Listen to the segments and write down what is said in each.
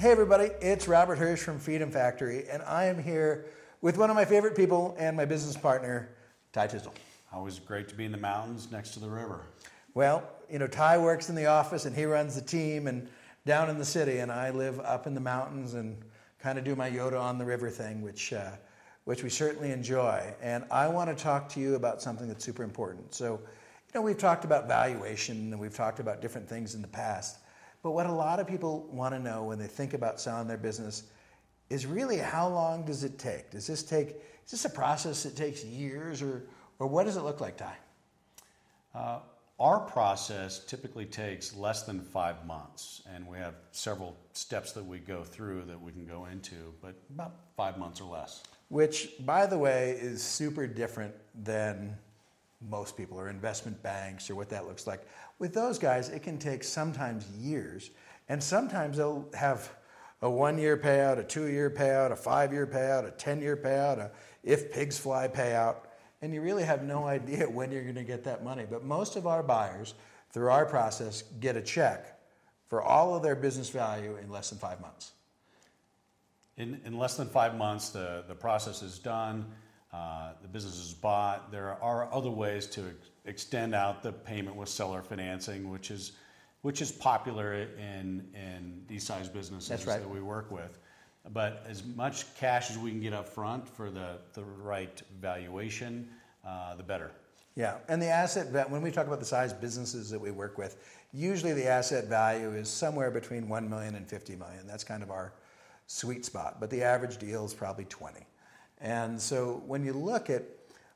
Hey, everybody, it's Robert Hirsch from Freedom Factory, and I am here with one of my favorite people and my business partner, Ty Tysdal. Always great to be in the mountains next to the river. Well, you know, Ty works in the office and he runs the team and down in the city, and I live up in the mountains and kind of do my Yoda on the river thing, which, uh, which we certainly enjoy. And I want to talk to you about something that's super important. So, you know, we've talked about valuation and we've talked about different things in the past. But what a lot of people want to know when they think about selling their business is really how long does it take? Does this take, is this a process that takes years or, or what does it look like, Ty? Uh, our process typically takes less than five months, and we have several steps that we go through that we can go into, but about five months or less. Which, by the way, is super different than most people or investment banks or what that looks like. With those guys, it can take sometimes years, and sometimes they'll have a one year payout, a two year payout, a five year payout, a 10 year payout, a if pigs fly payout, and you really have no idea when you're going to get that money. But most of our buyers, through our process, get a check for all of their business value in less than five months. In, in less than five months, the, the process is done. Uh, the business is bought. There are other ways to ex- extend out the payment with seller financing, which is which is popular in in these size businesses right. that we work with. But as much cash as we can get up front for the, the right valuation, uh, the better. Yeah, and the asset value when we talk about the size businesses that we work with, usually the asset value is somewhere between 1 million and 50 million. That's kind of our sweet spot, but the average deal is probably 20. And so when you look at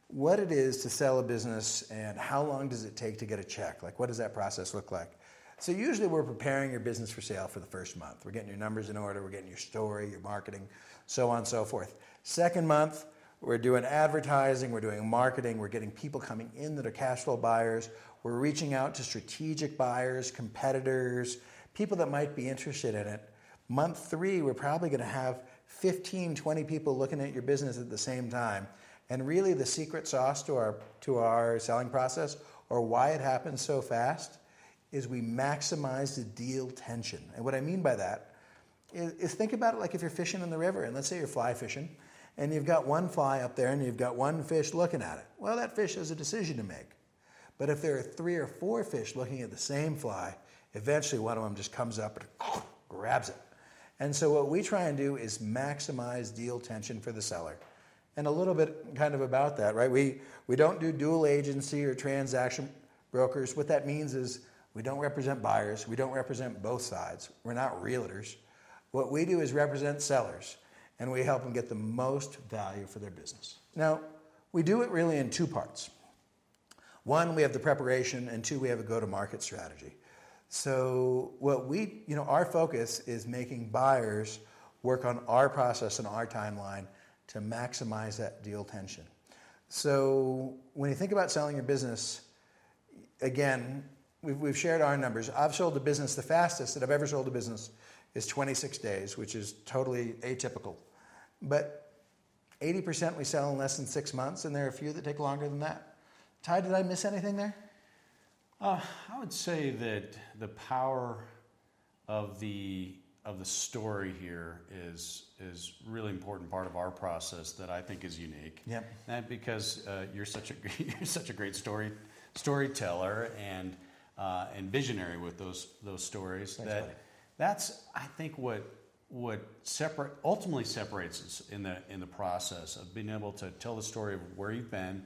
what it is to sell a business and how long does it take to get a check, like what does that process look like? So usually we're preparing your business for sale for the first month. We're getting your numbers in order, we're getting your story, your marketing, so on and so forth. Second month, we're doing advertising, we're doing marketing, we're getting people coming in that are cash flow buyers. We're reaching out to strategic buyers, competitors, people that might be interested in it. Month three, we're probably going to have 15, 20 people looking at your business at the same time. And really, the secret sauce to our, to our selling process, or why it happens so fast, is we maximize the deal tension. And what I mean by that is, is think about it like if you're fishing in the river, and let's say you're fly fishing, and you've got one fly up there and you've got one fish looking at it. Well, that fish has a decision to make. But if there are three or four fish looking at the same fly, eventually one of them just comes up and grabs it. And so what we try and do is maximize deal tension for the seller. And a little bit kind of about that, right? We, we don't do dual agency or transaction brokers. What that means is we don't represent buyers, we don't represent both sides. We're not realtors. What we do is represent sellers, and we help them get the most value for their business. Now, we do it really in two parts. One, we have the preparation, and two, we have a go to market strategy. So what we, you know, our focus is making buyers work on our process and our timeline to maximize that deal tension. So when you think about selling your business, again, we've, we've shared our numbers. I've sold a business, the fastest that I've ever sold a business is 26 days, which is totally atypical. But 80% we sell in less than six months, and there are a few that take longer than that. Ty, did I miss anything there? Uh, I would say that the power of the of the story here is is really important part of our process that I think is unique. Yep. And because uh, you're such a you're such a great story storyteller and uh, and visionary with those those stories Thanks, that buddy. that's I think what what separate ultimately separates us in the in the process of being able to tell the story of where you've been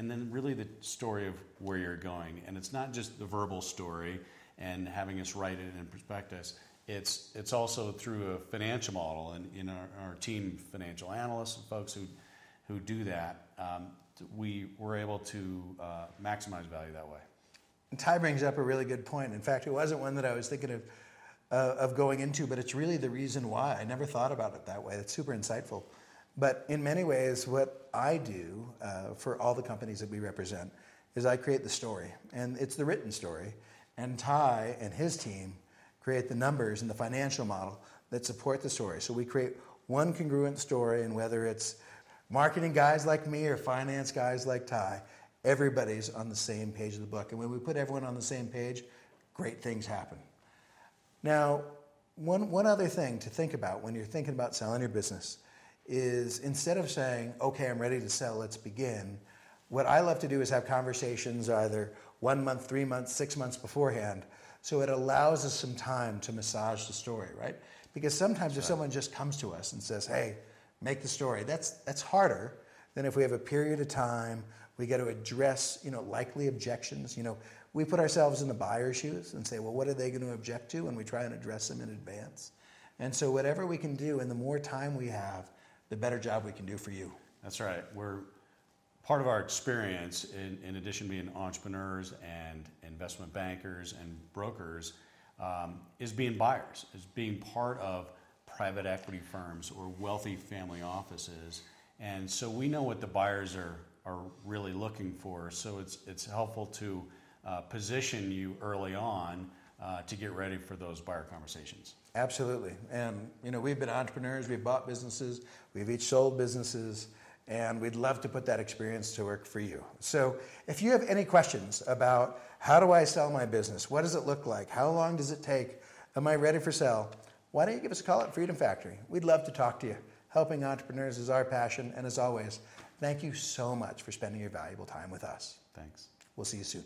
and then really the story of where you're going. And it's not just the verbal story and having us write it in prospectus. It's it's also through a financial model, and in our, our team, financial analysts and folks who who do that, um, we were able to uh, maximize value that way. And Ty brings up a really good point. In fact, it wasn't one that I was thinking of uh, of going into, but it's really the reason why. I never thought about it that way. That's super insightful. But in many ways, what I do uh, for all the companies that we represent is I create the story, and it's the written story. And Ty and his team create the numbers and the financial model that support the story. So we create one congruent story, and whether it's marketing guys like me or finance guys like Ty, everybody's on the same page of the book. And when we put everyone on the same page, great things happen. Now, one, one other thing to think about when you're thinking about selling your business is instead of saying, okay, I'm ready to sell, let's begin, what I love to do is have conversations either one month, three months, six months beforehand. So it allows us some time to massage the story, right? Because sometimes if someone just comes to us and says, hey, make the story, that's, that's harder than if we have a period of time, we got to address, you know, likely objections. You know, we put ourselves in the buyer's shoes and say, well, what are they going to object to? And we try and address them in advance. And so whatever we can do, and the more time we have, the better job we can do for you. That's right. We're part of our experience, in, in addition to being entrepreneurs and investment bankers and brokers, um, is being buyers, is being part of private equity firms or wealthy family offices. And so we know what the buyers are, are really looking for. So it's, it's helpful to uh, position you early on uh, to get ready for those buyer conversations. Absolutely. And, you know, we've been entrepreneurs, we've bought businesses, we've each sold businesses, and we'd love to put that experience to work for you. So if you have any questions about how do I sell my business, what does it look like, how long does it take, am I ready for sale, why don't you give us a call at Freedom Factory? We'd love to talk to you. Helping entrepreneurs is our passion, and as always, thank you so much for spending your valuable time with us. Thanks. We'll see you soon.